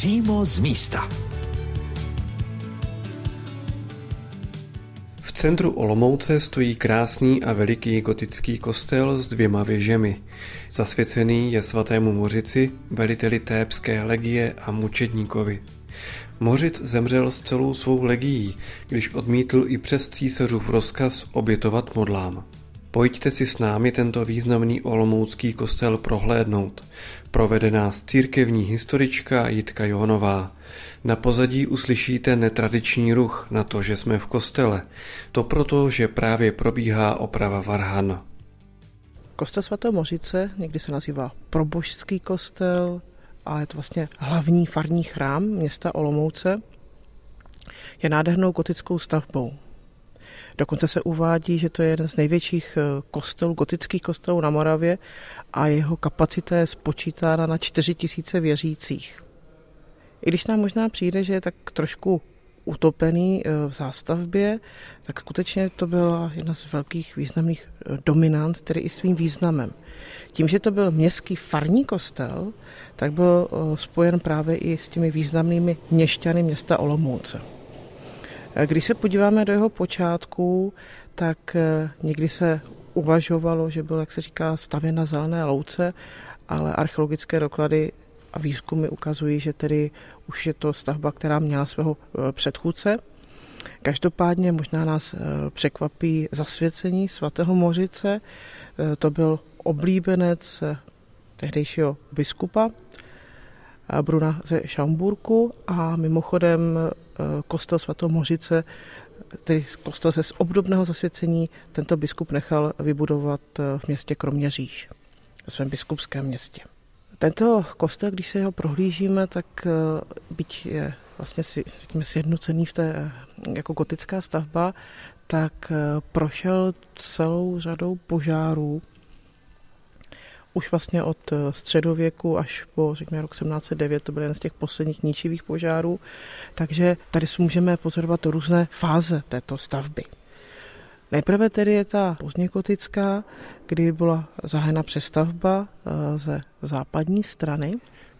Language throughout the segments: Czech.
Přímo z místa. V centru Olomouce stojí krásný a veliký gotický kostel s dvěma věžemi. Zasvěcený je svatému Mořici, veliteli Tébské legie a mučedníkovi. Mořic zemřel s celou svou legií, když odmítl i přes císařův rozkaz obětovat modlám. Pojďte si s námi tento významný olomoucký kostel prohlédnout. Provede nás církevní historička Jitka Jonová. Na pozadí uslyšíte netradiční ruch na to, že jsme v kostele. To proto, že právě probíhá oprava varhan. Kostel svatého Mořice, někdy se nazývá probožský kostel, a je to vlastně hlavní farní chrám města Olomouce, je nádhernou gotickou stavbou. Dokonce se uvádí, že to je jeden z největších eh, kostelů, gotických kostelů na Moravě a jeho kapacita je spočítána na 4 tisíce věřících. I když nám možná přijde, že je tak trošku utopený eh, v zástavbě, tak skutečně to byla jedna z velkých významných eh, dominant, tedy i svým významem. Tím, že to byl městský farní kostel, tak byl spojen právě i s těmi významnými měšťany města Olomouce. Když se podíváme do jeho počátků, tak eh, někdy se uvažovalo, že byl, jak se říká, stavěn na zelené louce, ale archeologické doklady a výzkumy ukazují, že tedy už je to stavba, která měla svého eh, předchůdce. Každopádně možná nás eh, překvapí zasvěcení svatého Mořice. To byl oblíbenec tehdejšího biskupa Bruna ze Šamburku a mimochodem Eh, kostel svatou Mořice, tedy kostel se z obdobného zasvěcení, tento biskup nechal vybudovat eh, v městě Kroměříž, ve svém biskupském městě. Tento kostel, když se ho prohlížíme, tak eh, byť je vlastně si, řekněme, sjednocený v té jako gotická stavba, tak prošel celou řadou požárů už vlastně od eh, středověku až po, řekněme, rok 1709, to byl jeden z těch posledních ničivých požárů, takže tady si můžeme pozorovat různé fáze této stavby. Nejprve tedy je ta pozdněgotická, kdy byla zahájena přestavba eh, ze západní strany.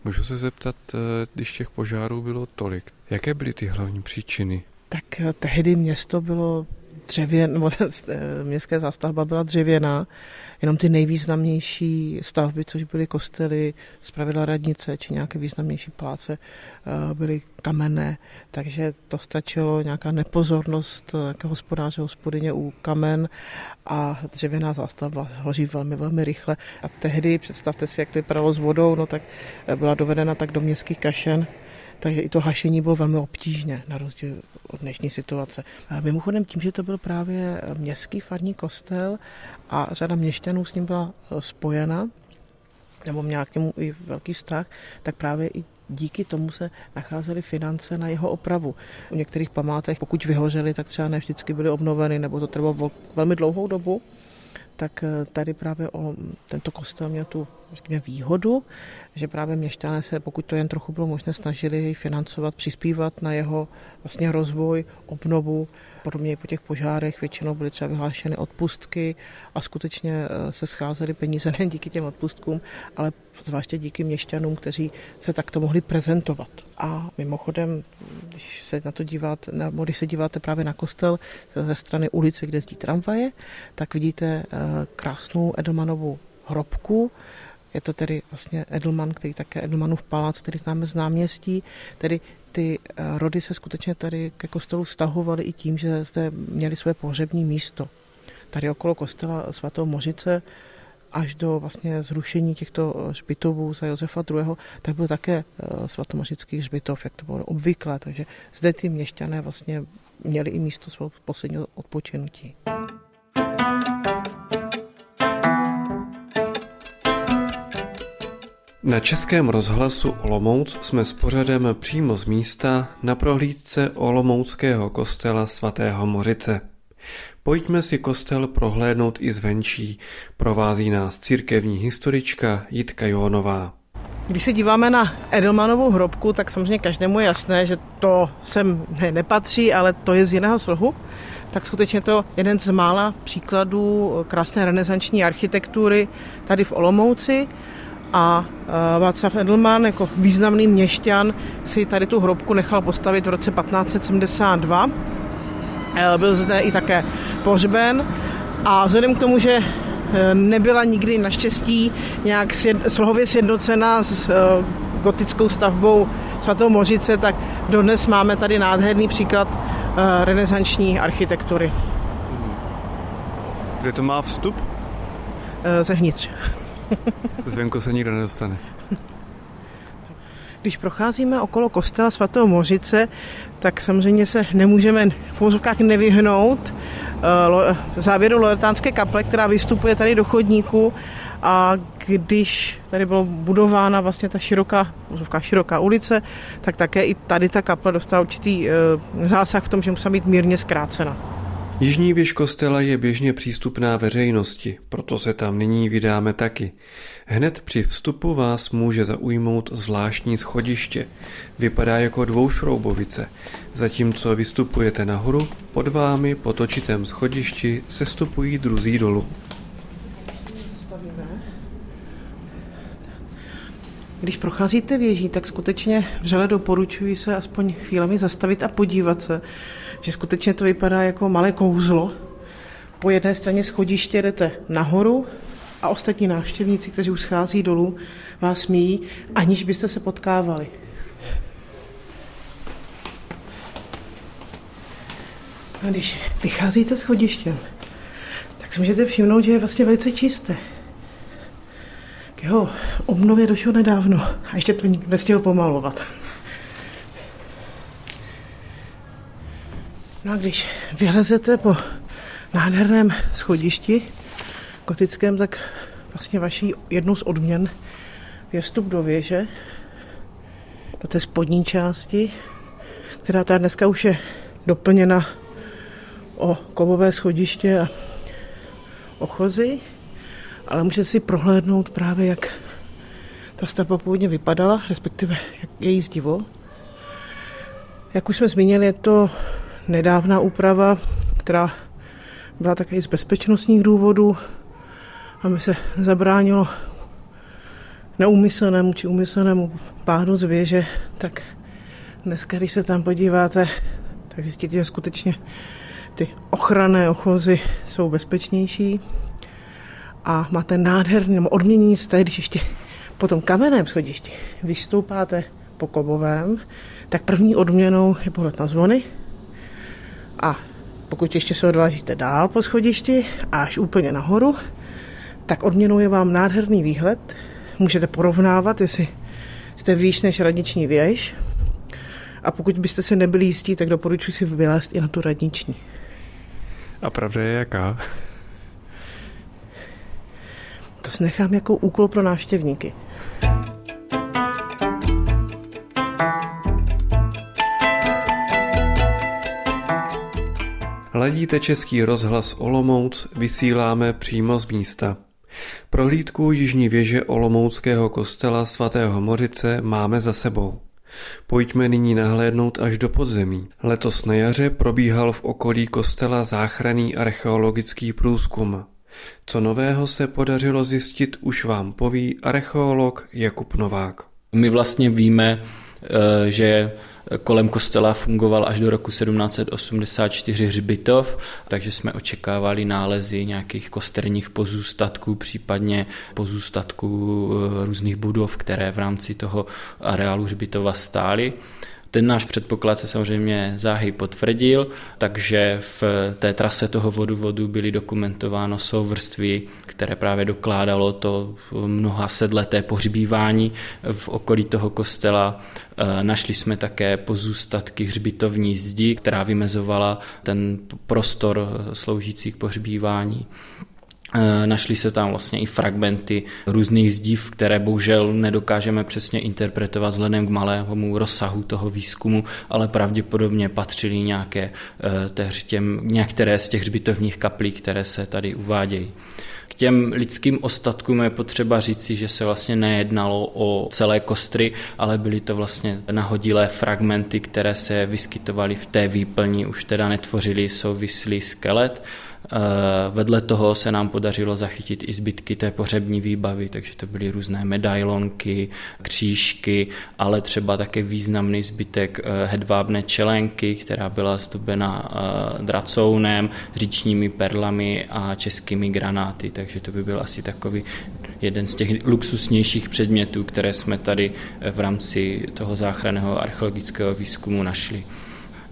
Můžu se zeptat, eh, když těch požárů bylo tolik, jaké byly ty hlavní příčiny? Tak tehdy město bylo dřevěn, nebo městská zástavba byla dřevěná, jenom ty nejvýznamnější stavby, což byly kostely, zpravidla radnice či nějaké významnější pláce, eh, byly kamenné, takže to stačilo nějaká nepozornost jako hospodáře, hospodyně u kamen a dřevěná zástavba hoří velmi, velmi rychle. A tehdy, představte si, jak to vypadalo s vodou, no tak eh, byla dovedena tak do městských kašen, takže i to hašení bylo velmi obtížné, na rozdíl od dnešní situace. A mimochodem tím, že to byl právě městský farní kostel a řada měšťanů s ním byla e, spojena, nebo měla k němu i velký vztah, tak právě i díky tomu se nacházely finance na jeho opravu. U některých památek, pokud vyhořely, tak třeba ne vždycky byly obnoveny, nebo to trvalo velmi dlouhou dobu tak eh, tady právě o tento kostel měl tu řekněme, výhodu, že právě měšťané se, pokud to jen trochu bylo možné, snažili financovat, přispívat na jeho vlastně rozvoj, obnovu Podobně i po těch požárech většinou byly třeba vyhlášeny odpustky a skutečně eh, se scházely peníze nejen díky těm odpustkům, ale zvláště díky měšťanům, kteří se takto mohli prezentovat. A mimochodem, když se na to díváte, nebo když se díváte právě na kostel ze strany ulice, kde jezdí tramvaje, tak vidíte eh, krásnou Edelmanovou hrobku, je to tedy vlastně Edelman, který také Edelmanův palác, který známe z náměstí, tedy ty eh, rody se skutečně tady ke kostelu stahovaly i tím, že zde měli své pohřební místo. Tady okolo kostela svatou Mořice až do vlastně zrušení těchto eh, hřbitovů za Josefa II., tak byl také eh, svatomořický hřbitov, jak to bylo obvyklé. Takže zde ty měšťané vlastně měli i místo svého posledního odpočinutí. Na Českém rozhlasu Olomouc jsme s pořadem přímo z místa na prohlídce Olomouckého kostela svatého Mořice. Pojďme si kostel prohlédnout i zvenčí. Provází nás církevní historička Jitka Jónová. Když se díváme na Edelmanovou hrobku, tak samozřejmě každému je jasné, že to sem ne, nepatří, ale to je z jiného slohu. Tak skutečně to jeden z mála příkladů krásné renesanční architektury tady v Olomouci. A Václav Edelman jako významný měšťan si tady tu hrobku nechal postavit v roce 1572. Byl zde i také pohřben a vzhledem k tomu, že nebyla nikdy naštěstí nějak slohově sjednocena s gotickou stavbou svatou Mořice, tak dodnes máme tady nádherný příklad renesanční architektury. Kde to má vstup? Zevnitř. Zvenku se nikdo nedostane. Když procházíme okolo kostela svatého Mořice, tak samozřejmě se nemůžeme v úzovkách nevyhnout eh, závěru Loretánské kaple, která vystupuje tady do chodníku a když tady byla budována vlastně ta široká, široká ulice, tak také i tady ta kaple dostala určitý eh, zásah v tom, že musela být mírně zkrácena. Jižní věž kostela je běžně přístupná veřejnosti, proto se tam nyní vydáme taky. Hned při vstupu vás může zaujmout zvláštní schodiště. Vypadá jako dvoušroubovice. Zatímco vystupujete nahoru, pod vámi po točitém schodišti sestupují druzí dolů. Když procházíte věží, tak skutečně vřele doporučuji se aspoň chvílemi zastavit a podívat se, že skutečně to vypadá jako malé kouzlo. Po jedné straně schodiště jdete nahoru a ostatní návštěvníci, kteří už schází dolů, vás míjí, aniž byste se potkávali. A když vycházíte schodištěm, tak si můžete všimnout, že je vlastně velice čisté. K jeho obnově došlo nedávno a ještě to nikdo nestihl pomalovat. No a když vylezete po nádherném schodišti gotickém, tak vlastně vaší jednou z odměn je vstup do věže, do té spodní části, která ta dneska už je doplněna o kovové schodiště a ochozy, ale můžete si prohlédnout právě, jak ta stavba původně vypadala, respektive jak její zdivo. Jak už jsme zmínili, je to nedávná úprava, která byla také z bezpečnostních důvodů, aby se zabránilo neumyslnému či umyslnému pádu z věže, tak dneska, když se tam podíváte, tak zjistíte, že skutečně ty ochranné ochozy jsou bezpečnější a máte nádherný nebo odměnění sté, když ještě po tom kamenném schodišti vystoupáte po kovovém, tak první odměnou je pohled na zvony, a pokud ještě se odvážíte dál po schodišti až úplně nahoru, tak odměnou je vám nádherný výhled. Můžete porovnávat, jestli jste výš než radniční věž. A pokud byste se nebyli jistí, tak doporučuji si vylézt i na tu radniční. A pravda je jaká? To si nechám jako úkol pro návštěvníky. Ladíte Český rozhlas Olomouc, vysíláme přímo z místa. Prohlídku jižní věže Olomouckého kostela svatého Mořice máme za sebou. Pojďme nyní nahlédnout až do podzemí. Letos na jaře probíhal v okolí kostela záchranný archeologický průzkum. Co nového se podařilo zjistit, už vám poví archeolog Jakub Novák. My vlastně víme, eh, že kolem kostela fungoval až do roku 1784 hřbitov, takže jsme očekávali nálezy nějakých kosterních pozůstatků, případně pozůstatků eh, různých budov, které v rámci toho areálu hřbitova stály. Ten náš předpoklad se samozřejmě záhy potvrdil, takže v té trase toho vodu byly dokumentováno souvrství, které právě dokládalo to mnoha sedleté pohřbívání v okolí toho kostela. E, našli jsme také pozůstatky hřbitovní zdi, která vymezovala ten prostor sloužící k pohřbívání. Eh, našli se tam vlastně i fragmenty různých zdiv, které bohužel nedokážeme přesně interpretovat vzhledem k malému rozsahu toho výzkumu, ale pravděpodobně patřily nějaké eh, těm, některé z těch hřbitovních kaplí, které se tady uvádějí. K těm lidským ostatkům je potřeba říci, že se vlastně nejednalo o celé kostry, ale byly to vlastně nahodilé fragmenty, které se vyskytovaly v té výplni, už teda netvořily souvislý skelet. Vedle toho se nám podařilo zachytit i zbytky té pohřební výbavy, takže to byly různé medailonky, křížky, ale třeba také významný zbytek hedvábné čelenky, která byla zdobena dracounem, říčními perlami a českými granáty, takže to by byl asi takový jeden z těch luxusnějších předmětů, které jsme tady v rámci toho záchranného archeologického výzkumu našli.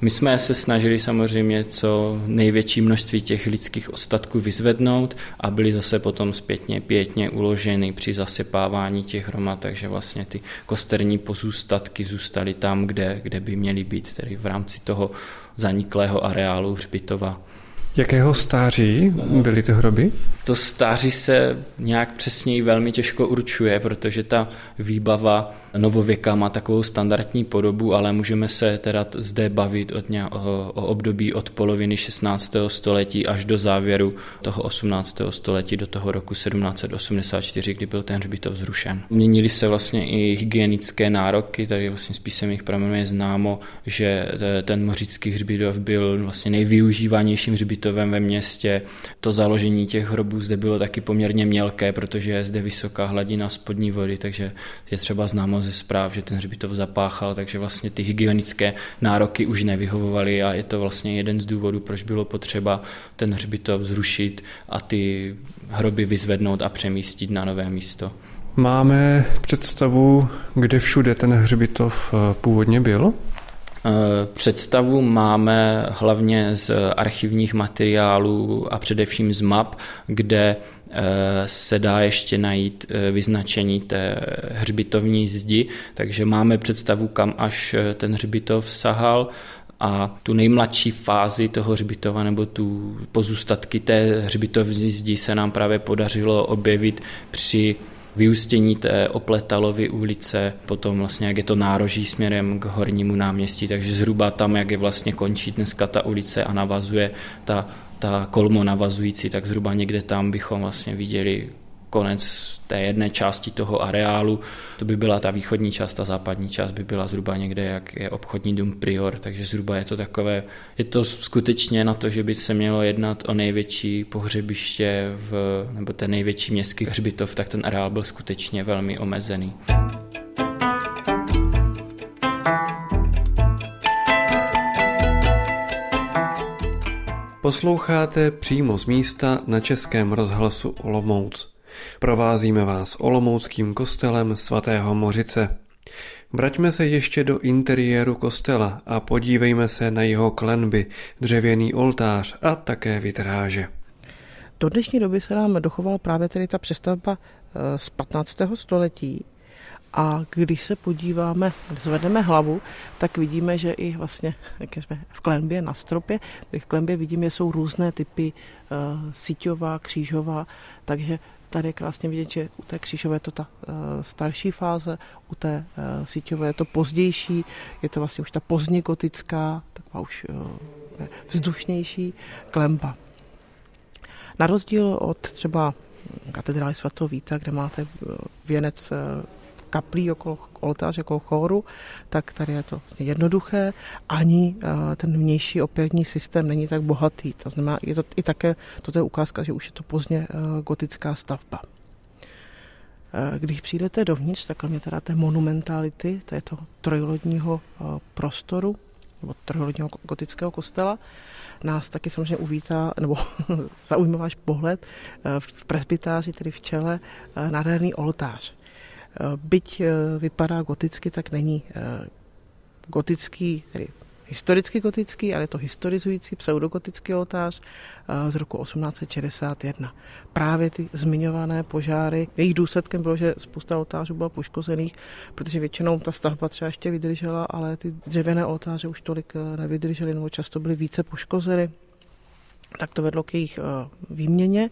My jsme se snažili samozřejmě co největší množství těch lidských ostatků vyzvednout a byly zase potom zpětně pětně uloženy při zasypávání těch hromad, takže vlastně ty kosterní pozůstatky zůstaly tam, kde, kde by měly být, tedy v rámci toho zaniklého areálu hřbitova. Jakého stáří byly ty hroby? To stáří se nějak přesněji velmi těžko určuje, protože ta výbava novověka má takovou standardní podobu, ale můžeme se teda zde bavit od ně, o, o období od poloviny 16. století až do závěru toho 18. století, do toho roku 1784, kdy byl ten hřbitov zrušen. Měnily se vlastně i hygienické nároky, tady vlastně z písemných pramenů je známo, že ten mořický hřbitov byl vlastně nejvyužívanějším hřbitovem ve městě. To založení těch hrobů zde bylo taky poměrně mělké, protože je zde vysoká hladina spodní vody, takže je třeba známo ze zpráv, že ten hřbitov zapáchal, takže vlastně ty hygienické nároky už nevyhovovaly a je to vlastně jeden z důvodů, proč bylo potřeba ten hřbitov zrušit a ty hroby vyzvednout a přemístit na nové místo. Máme představu, kde všude ten hřbitov eh, původně byl? Eh, představu máme hlavně z archivních materiálů a především z map, kde Eh, se dá ještě najít eh, vyznačení té hřbitovní zdi, takže máme představu, kam až ten hřbitov sahal a tu nejmladší fázi toho hřbitova nebo tu pozůstatky té hřbitovní zdi se nám právě podařilo objevit při vyústění té Opletalovy ulice, potom vlastně jak je to nároží směrem k hornímu náměstí, takže zhruba tam, jak je vlastně končí dneska ta ulice a navazuje ta ta kolmo navazující, tak zhruba někde tam bychom vlastně viděli konec té jedné části toho areálu. To by byla ta východní část, ta západní část by byla zhruba někde, jak je obchodní dům Prior, takže zhruba je to takové, je to skutečně na to, že by se mělo jednat o největší pohřebiště v, nebo ten největší městský hřbitov, tak ten areál byl skutečně velmi omezený. Posloucháte přímo z místa na Českém rozhlasu Olomouc. Provázíme vás Olomouckým kostelem svatého Mořice. Vraťme se ještě do interiéru kostela a podívejme se na jeho klenby, dřevěný oltář a také vitráže. Do dnešní doby se nám dochovala právě tedy ta přestavba eh, z 15. století, a když se podíváme, zvedneme hlavu, tak vidíme, že i vlastně, jak jsme v klenbě na stropě, v klenbě vidíme, že jsou různé typy uh, síťová, křížová, takže tady je krásně vidět, že u té křížové je to ta uh, starší fáze, u té uh, síťové je to pozdější, je to vlastně už ta pozdně gotická, taková už uh, vzdušnější klemba. Na rozdíl od třeba katedrály svatého Víta, kde máte věnec kaplí okolo oltáře, okolo chóru, tak tady je to vlastně jednoduché. Ani eh, ten vnější opěrní systém není tak bohatý. To znamená, je to i také, toto je ukázka, že už je to pozdně eh, gotická stavba. Eh, když přijdete dovnitř, tak kromě teda té monumentality, to je to trojlodního prostoru, nebo trojlodního gotického kostela, nás taky samozřejmě uvítá, nebo zaujme váš pohled v presbytáři, tedy v čele, nádherný oltář. Byť eh, vypadá goticky, tak není eh, gotický, tedy historicky gotický, ale je to historizující pseudogotický oltář eh, z roku 1861. Právě ty zmiňované požáry, jejich důsledkem bylo, že spousta oltářů byla poškozených, protože většinou ta stavba třeba ještě vydržela, ale ty dřevěné oltáře už tolik nevydržely nebo často byly více poškozeny tak to vedlo k jejich výměně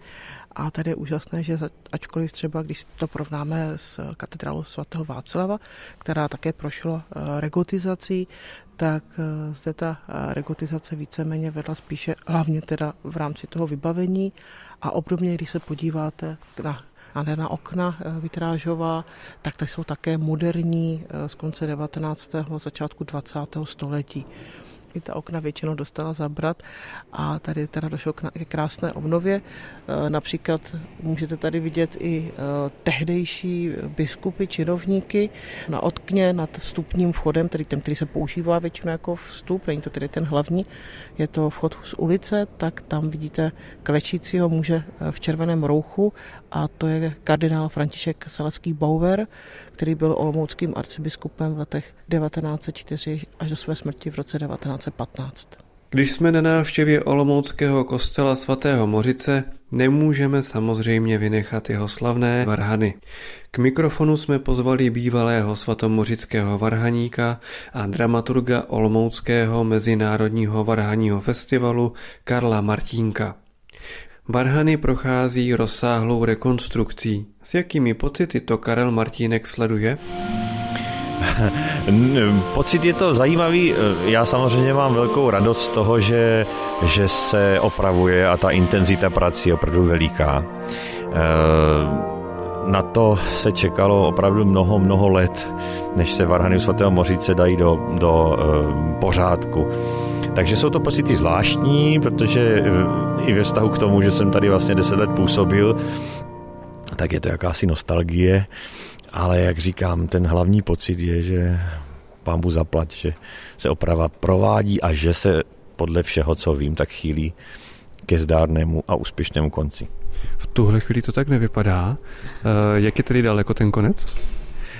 a tady je úžasné, že ačkoliv třeba, když to porovnáme s katedrálou svatého Václava, která také prošla eh, regotizací, tak eh, zde ta eh, regotizace víceméně vedla spíše hlavně teda v rámci toho vybavení a obdobně, když se podíváte na na okna vitrážová, tak ty jsou také moderní z konce 19. začátku 20. století. Všechny ta okna většinou dostala zabrat a tady teda došlo k krásné obnově. E, například můžete tady vidět i e, tehdejší biskupy, činovníky na okně nad vstupním vchodem, tedy ten, který se používá většinou jako vstup, není to tedy ten hlavní, je to vchod z ulice, tak tam vidíte klečícího muže e, v červeném rouchu a to je kardinál František Salaský Bauer, který byl olomouckým arcibiskupem v letech 1904 až do své smrti v roce 1915. Když jsme na návštěvě Olomouckého kostela svatého Mořice, nemůžeme samozřejmě vynechat jeho slavné varhany. K mikrofonu jsme pozvali bývalého svatomořického varhaníka a dramaturga Olomouckého mezinárodního varhaního festivalu Karla Martínka. Varhany prochází rozsáhlou rekonstrukcí. S jakými pocity to Karel Martínek sleduje? Pocit je to zajímavý. Já samozřejmě mám velkou radost z toho, že, že se opravuje a ta intenzita prací je opravdu veliká. Eh, na to se čekalo opravdu mnoho, mnoho let, než se varhany svatého Mořice dají do, do eh, pořádku. Takže jsou to pocity zvláštní, protože i ve vztahu k tomu, že jsem tady vlastně 10 let působil, tak je to jakási nostalgie, ale jak říkám, ten hlavní pocit je, že pán Bůh zaplať, že se oprava provádí a že se podle všeho, co vím, tak chýlí ke zdárnému a úspěšnému konci. V tuhle chvíli to tak nevypadá. Eh, jak je tedy daleko ten konec?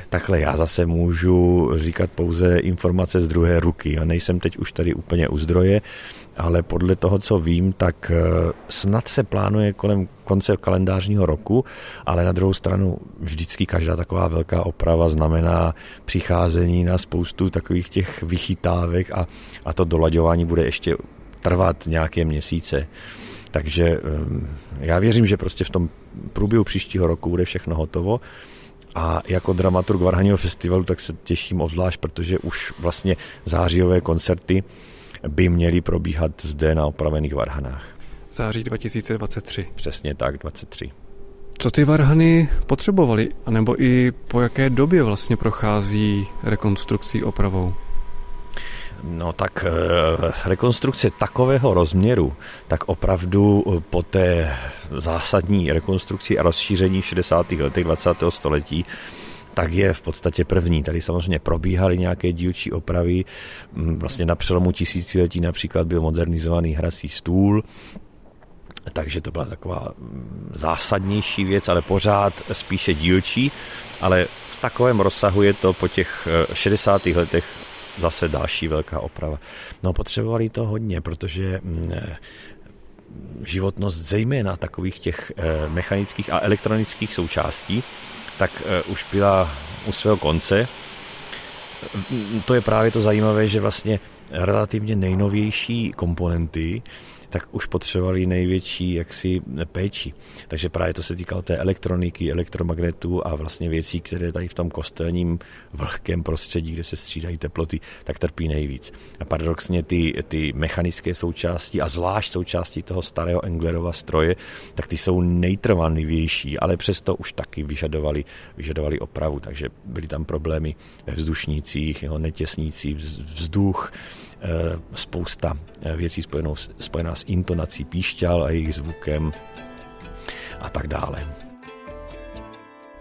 Takhle já zase můžu říkat pouze informace z druhé ruky. Já nejsem teď už tady úplně u zdroje, ale podle toho, co vím, tak eh, snad se plánuje kolem konce kalendářního roku, ale na druhou stranu vždycky každá taková velká oprava znamená přicházení na spoustu takových těch vychytávek a, a to dolaďování bude ještě trvat nějaké měsíce. Takže eh, já věřím, že prostě v tom průběhu příštího roku bude všechno hotovo a jako dramaturg Varhaního festivalu tak se těším obzvlášť, protože už vlastně zářijové koncerty by měly probíhat zde na opravených Varhanách. Září 2023. Přesně tak, 23. Co ty varhany potřebovaly, anebo i po jaké době vlastně prochází rekonstrukcí opravou? No tak eh, rekonstrukce takového rozměru, tak opravdu eh, po té zásadní rekonstrukci a rozšíření v 60. letech 20. století tak je v podstatě první. Tady samozřejmě probíhaly nějaké dílčí opravy. Mm, vlastně na přelomu tisíciletí například byl modernizovaný hrací stůl, takže to byla taková mm, zásadnější věc, ale pořád spíše dílčí, ale v takovém rozsahu je to po těch 60. Eh, letech zase další velká oprava. No potřebovali to hodně, protože mm, eh, životnost zejména takových těch eh, mechanických a elektronických součástí, tak eh, už byla u svého konce. To je právě to zajímavé, že vlastně relativně nejnovější komponenty tak už potřebovali největší jaksi péči. Takže právě to se týkalo té elektroniky, elektromagnetů a vlastně věcí, které tady v tom kostelním vlhkém prostředí, kde se střídají teploty, tak trpí nejvíc. A paradoxně ty, ty mechanické součásti a zvlášť součásti toho starého Englerova stroje, tak ty jsou nejtrvanlivější, ale přesto už taky vyžadovali, vyžadovali opravu, takže byly tam problémy ve vzdušnících, jeho netěsnící vzduch, spousta eh, věcí spojenou, spojená s intonací píšťal a jejich zvukem a tak dále.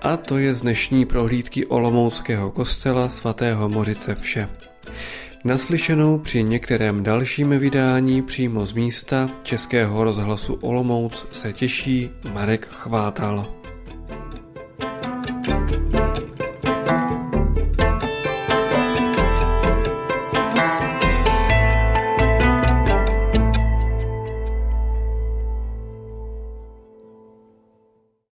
A to je z dnešní prohlídky Olomouckého kostela svatého Mořice vše. Naslyšenou při některém dalším vydání přímo z místa Českého rozhlasu Olomouc se těší Marek Chvátal.